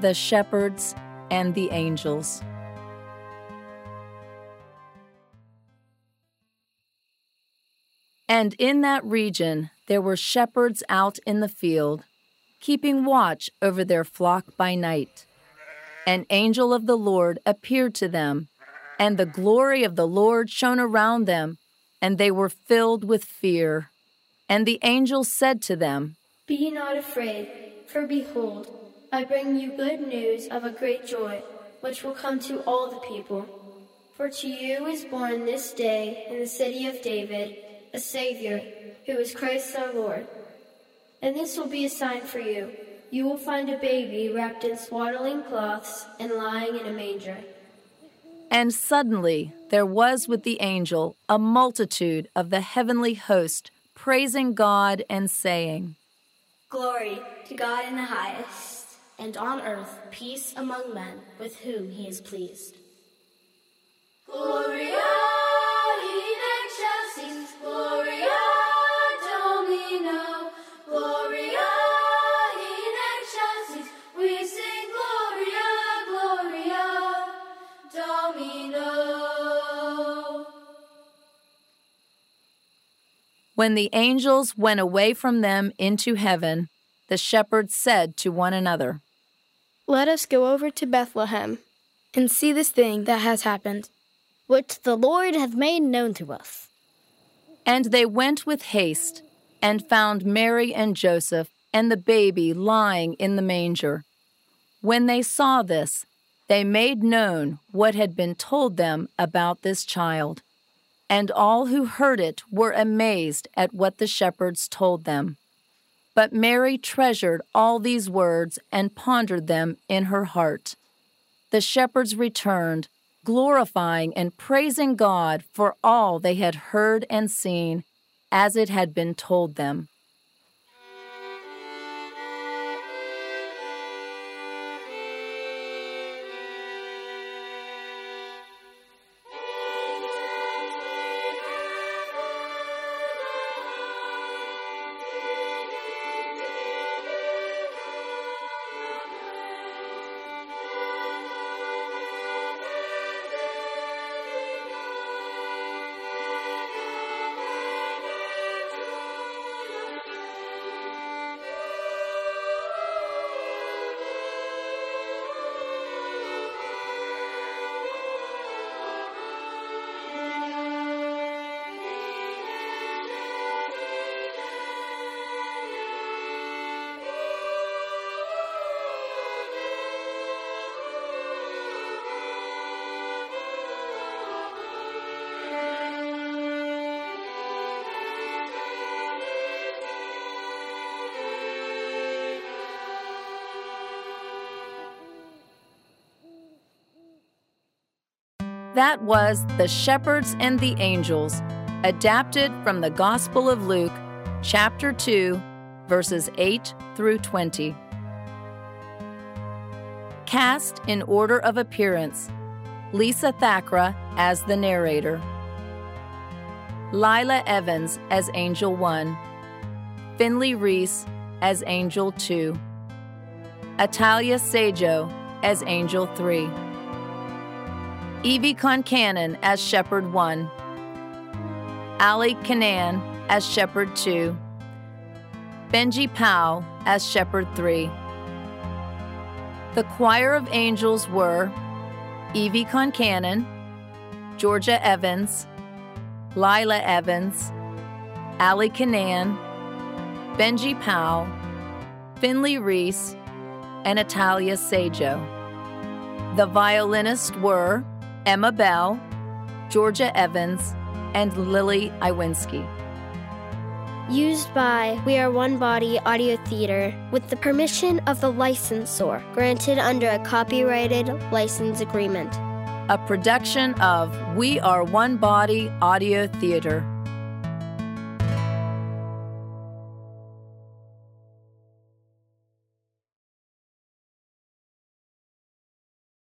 the shepherds and the angels. And in that region there were shepherds out in the field, keeping watch over their flock by night. An angel of the Lord appeared to them, and the glory of the Lord shone around them, and they were filled with fear. And the angel said to them, Be not afraid, for behold, I bring you good news of a great joy, which will come to all the people. For to you is born this day in the city of David a Savior, who is Christ our Lord. And this will be a sign for you. You will find a baby wrapped in swaddling cloths and lying in a manger. And suddenly there was with the angel a multitude of the heavenly host, praising God and saying, Glory to God in the highest, and on earth peace among men with whom he is pleased. Gloria in excelsis, Gloria Domino, Gloria in excelsis. We sing Gloria, Gloria Domino. When the angels went away from them into heaven, the shepherds said to one another, Let us go over to Bethlehem and see this thing that has happened, which the Lord hath made known to us. And they went with haste and found Mary and Joseph and the baby lying in the manger. When they saw this, they made known what had been told them about this child. And all who heard it were amazed at what the shepherds told them. But Mary treasured all these words and pondered them in her heart. The shepherds returned, glorifying and praising God for all they had heard and seen, as it had been told them. That was The Shepherds and the Angels, adapted from the Gospel of Luke, chapter 2, verses 8 through 20. Cast in order of appearance Lisa Thackrah as the narrator, Lilah Evans as Angel 1, Finley Reese as Angel 2, Italia Seijo as Angel 3. Evie Concannon as Shepherd 1, Allee Keenan as Shepherd 2, Benji Powell as Shepherd 3. The choir of angels were Evie Concannon, Georgia Evans, Lilah Evans, Allee Keenan, Benji Powell, Finley Reese, and Italia Seijo. The violinists were Emma Bell, Georgia Evans, and Lilly Iwinski. Used by We Are One Body Audio Theater with the permission of the licensor, granted under a copyrighted license agreement. A production of We Are One Body Audio Theater.